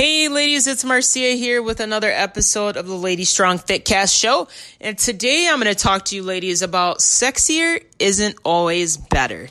Hey, ladies, it's Marcia here with another episode of the Lady Strong Fitcast show. And today I'm going to talk to you ladies about sexier isn't always better.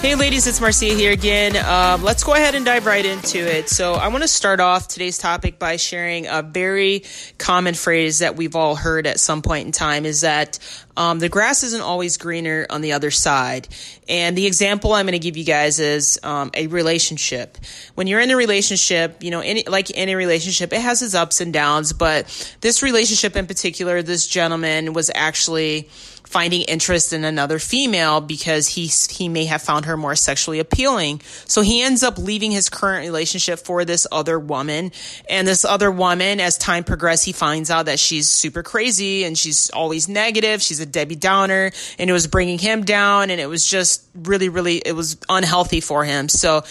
Hey, ladies, it's Marcia here again. Um, let's go ahead and dive right into it. So, I want to start off today's topic by sharing a very common phrase that we've all heard at some point in time is that um, the grass isn't always greener on the other side. And the example I'm going to give you guys is um, a relationship. When you're in a relationship, you know, any, like any relationship, it has its ups and downs, but this relationship in particular, this gentleman was actually finding interest in another female because he he may have found her more sexually appealing. So he ends up leaving his current relationship for this other woman. And this other woman, as time progresses, he finds out that she's super crazy and she's always negative. She's a Debbie Downer, and it was bringing him down. And it was just really, really, it was unhealthy for him. So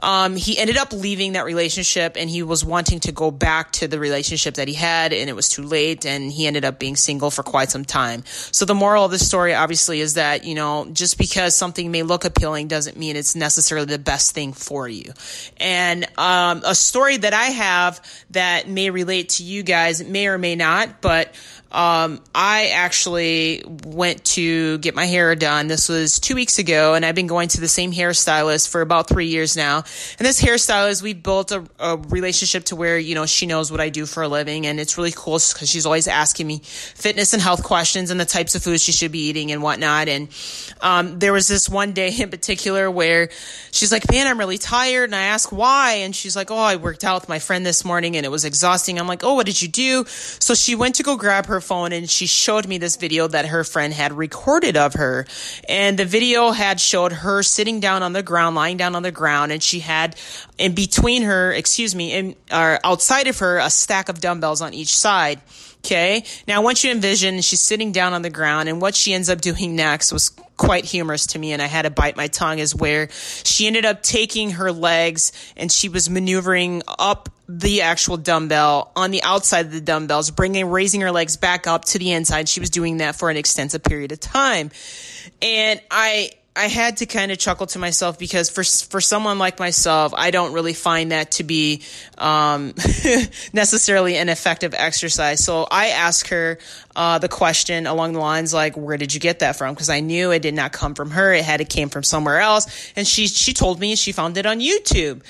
um, he ended up leaving that relationship, and he was wanting to go back to the relationship that he had, and it was too late. And he ended up being single for quite some time. So the moral of the story obviously is that, you know, just because something may look appealing doesn't mean it's necessarily the best thing for you. And um, a story that I have that may relate to you guys, may or may not, but um, I actually went to get my hair done. This was two weeks ago, and I've been going to the same hairstylist for about three years now. And this hairstylist, we've built a, a relationship to where, you know, she knows what I do for a living, and it's really cool because she's always asking me fitness and health questions and the types of foods she should be eating and whatnot. And um, there was this one day in particular where she's like, Man, I'm really tired. And I ask why. And she's like, Oh, I worked out with my friend this morning and it was exhausting. I'm like, Oh, what did you do? So she went to go grab her phone and she showed me this video that her friend had recorded of her. And the video had showed her sitting down on the ground, lying down on the ground, and she had in between her, excuse me, in, or outside of her, a stack of dumbbells on each side. Okay. Now, once you envision she's sitting down on the ground, and what she ends up doing next was quite humorous to me, and I had to bite my tongue, is where she ended up taking her legs and she was maneuvering up the actual dumbbell on the outside of the dumbbells, bringing, raising her legs back up to the inside. She was doing that for an extensive period of time. And I, I had to kind of chuckle to myself because for for someone like myself, I don't really find that to be um, necessarily an effective exercise. So I asked her uh, the question along the lines like, "Where did you get that from?" Because I knew it did not come from her; it had it came from somewhere else. And she she told me she found it on YouTube.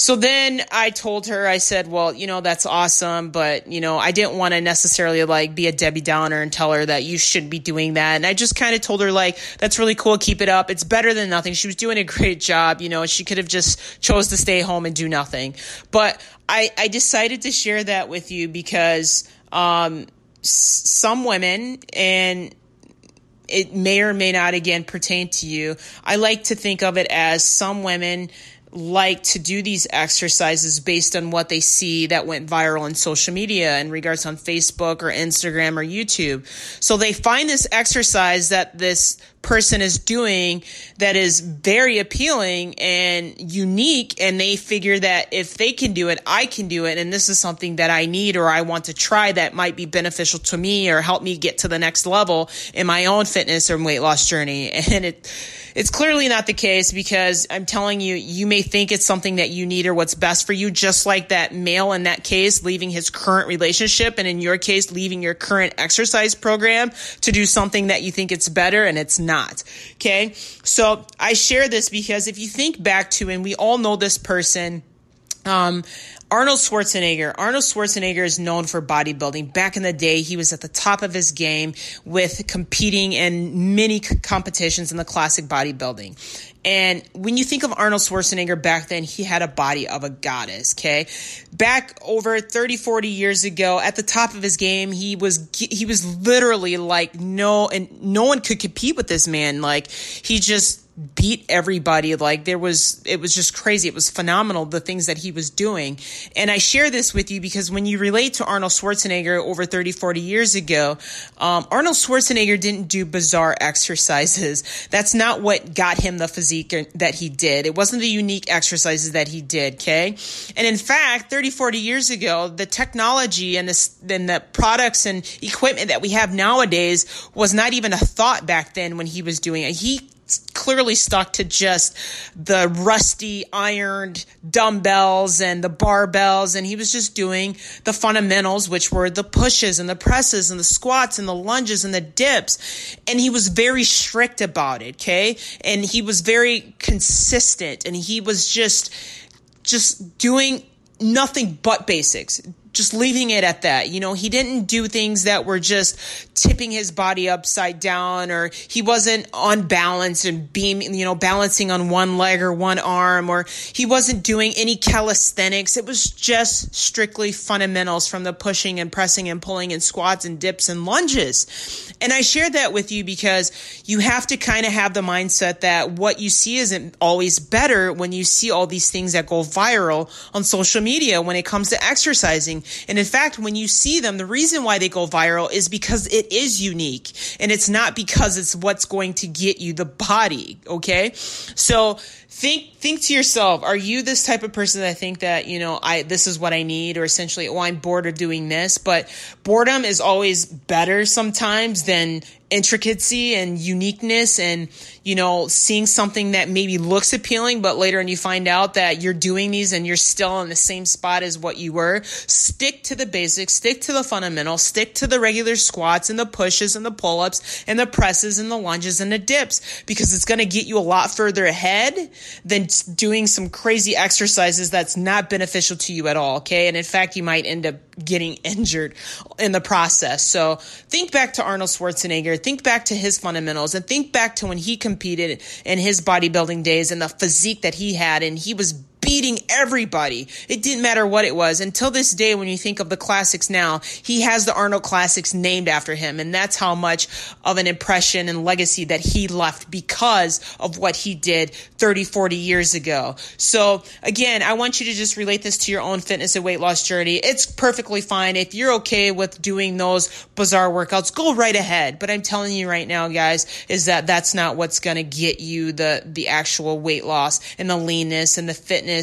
So then I told her, I said, well, you know, that's awesome, but, you know, I didn't want to necessarily like be a Debbie Downer and tell her that you shouldn't be doing that. And I just kind of told her, like, that's really cool. Keep it up. It's better than nothing. She was doing a great job. You know, she could have just chose to stay home and do nothing. But I, I decided to share that with you because, um, some women and it may or may not again pertain to you. I like to think of it as some women like to do these exercises based on what they see that went viral on social media in regards on Facebook or Instagram or YouTube. So they find this exercise that this person is doing that is very appealing and unique and they figure that if they can do it I can do it and this is something that I need or I want to try that might be beneficial to me or help me get to the next level in my own fitness or weight loss journey and it it's clearly not the case because I'm telling you you may think it's something that you need or what's best for you just like that male in that case leaving his current relationship and in your case leaving your current exercise program to do something that you think it's better and it's not. Okay. So I share this because if you think back to, and we all know this person, um, Arnold Schwarzenegger. Arnold Schwarzenegger is known for bodybuilding. Back in the day, he was at the top of his game with competing in many competitions in the classic bodybuilding. And when you think of Arnold Schwarzenegger back then, he had a body of a goddess, okay? Back over 30, 40 years ago, at the top of his game, he was, he was literally like no, and no one could compete with this man. Like, he just, beat everybody. Like there was, it was just crazy. It was phenomenal, the things that he was doing. And I share this with you because when you relate to Arnold Schwarzenegger over 30, 40 years ago, um, Arnold Schwarzenegger didn't do bizarre exercises. That's not what got him the physique that he did. It wasn't the unique exercises that he did. Okay. And in fact, 30, 40 years ago, the technology and the, and the products and equipment that we have nowadays was not even a thought back then when he was doing it. He clearly stuck to just the rusty ironed dumbbells and the barbells and he was just doing the fundamentals which were the pushes and the presses and the squats and the lunges and the dips. And he was very strict about it okay? And he was very consistent and he was just just doing nothing but basics just leaving it at that. You know, he didn't do things that were just tipping his body upside down or he wasn't on balance and beam, you know, balancing on one leg or one arm or he wasn't doing any calisthenics. It was just strictly fundamentals from the pushing and pressing and pulling and squats and dips and lunges. And I share that with you because you have to kind of have the mindset that what you see isn't always better when you see all these things that go viral on social media when it comes to exercising and in fact, when you see them, the reason why they go viral is because it is unique and it's not because it's what's going to get you the body. Okay. So think, think to yourself, are you this type of person that think that, you know, I, this is what I need or essentially, oh, I'm bored of doing this, but boredom is always better sometimes than intricacy and uniqueness and you know seeing something that maybe looks appealing but later and you find out that you're doing these and you're still in the same spot as what you were stick to the basics stick to the fundamentals stick to the regular squats and the pushes and the pull-ups and the presses and the lunges and the dips because it's going to get you a lot further ahead than doing some crazy exercises that's not beneficial to you at all okay? And in fact you might end up getting injured in the process. So think back to arnold schwarzenegger. Think back to his fundamentals and think back to when he competed in his bodybuilding days and the physique that he had. And he was beating everybody. It didn't matter what it was. Until this day, when you think of the classics now, he has the Arnold Classics named after him. And that's how much of an impression and legacy that he left because of what he did 30, 40 years ago. So again, I want you to just relate this to your own fitness and weight loss journey. It's perfectly fine. If you're okay with doing those bizarre workouts, go right ahead. But I'm telling you right now, guys, is that that's not what's going to get you the, the actual weight loss and the leanness and the fitness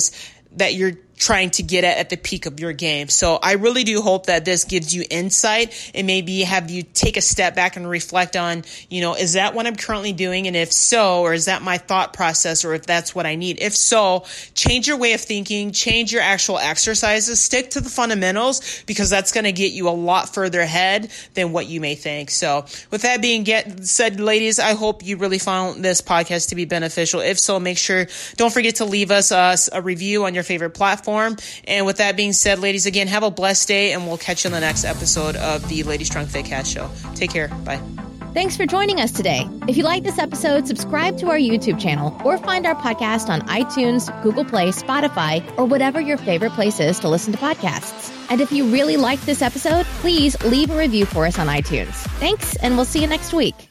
that you're trying to get at at the peak of your game. So I really do hope that this gives you insight and maybe have you take a step back and reflect on, you know, is that what I'm currently doing? And if so, or is that my thought process or if that's what I need? If so, change your way of thinking, change your actual exercises, stick to the fundamentals because that's going to get you a lot further ahead than what you may think. So with that being get, said, ladies, I hope you really found this podcast to be beneficial. If so, make sure, don't forget to leave us uh, a review on your favorite platform platform. And with that being said, ladies, again, have a blessed day, and we'll catch you in the next episode of the Lady Strong Fitcast Show. Take care. Bye. Thanks for joining us today. If you like this episode, subscribe to our YouTube channel or find our podcast on iTunes, Google Play, Spotify, or whatever your favorite place is to listen to podcasts. And if you really liked this episode, please leave a review for us on iTunes. Thanks, and we'll see you next week.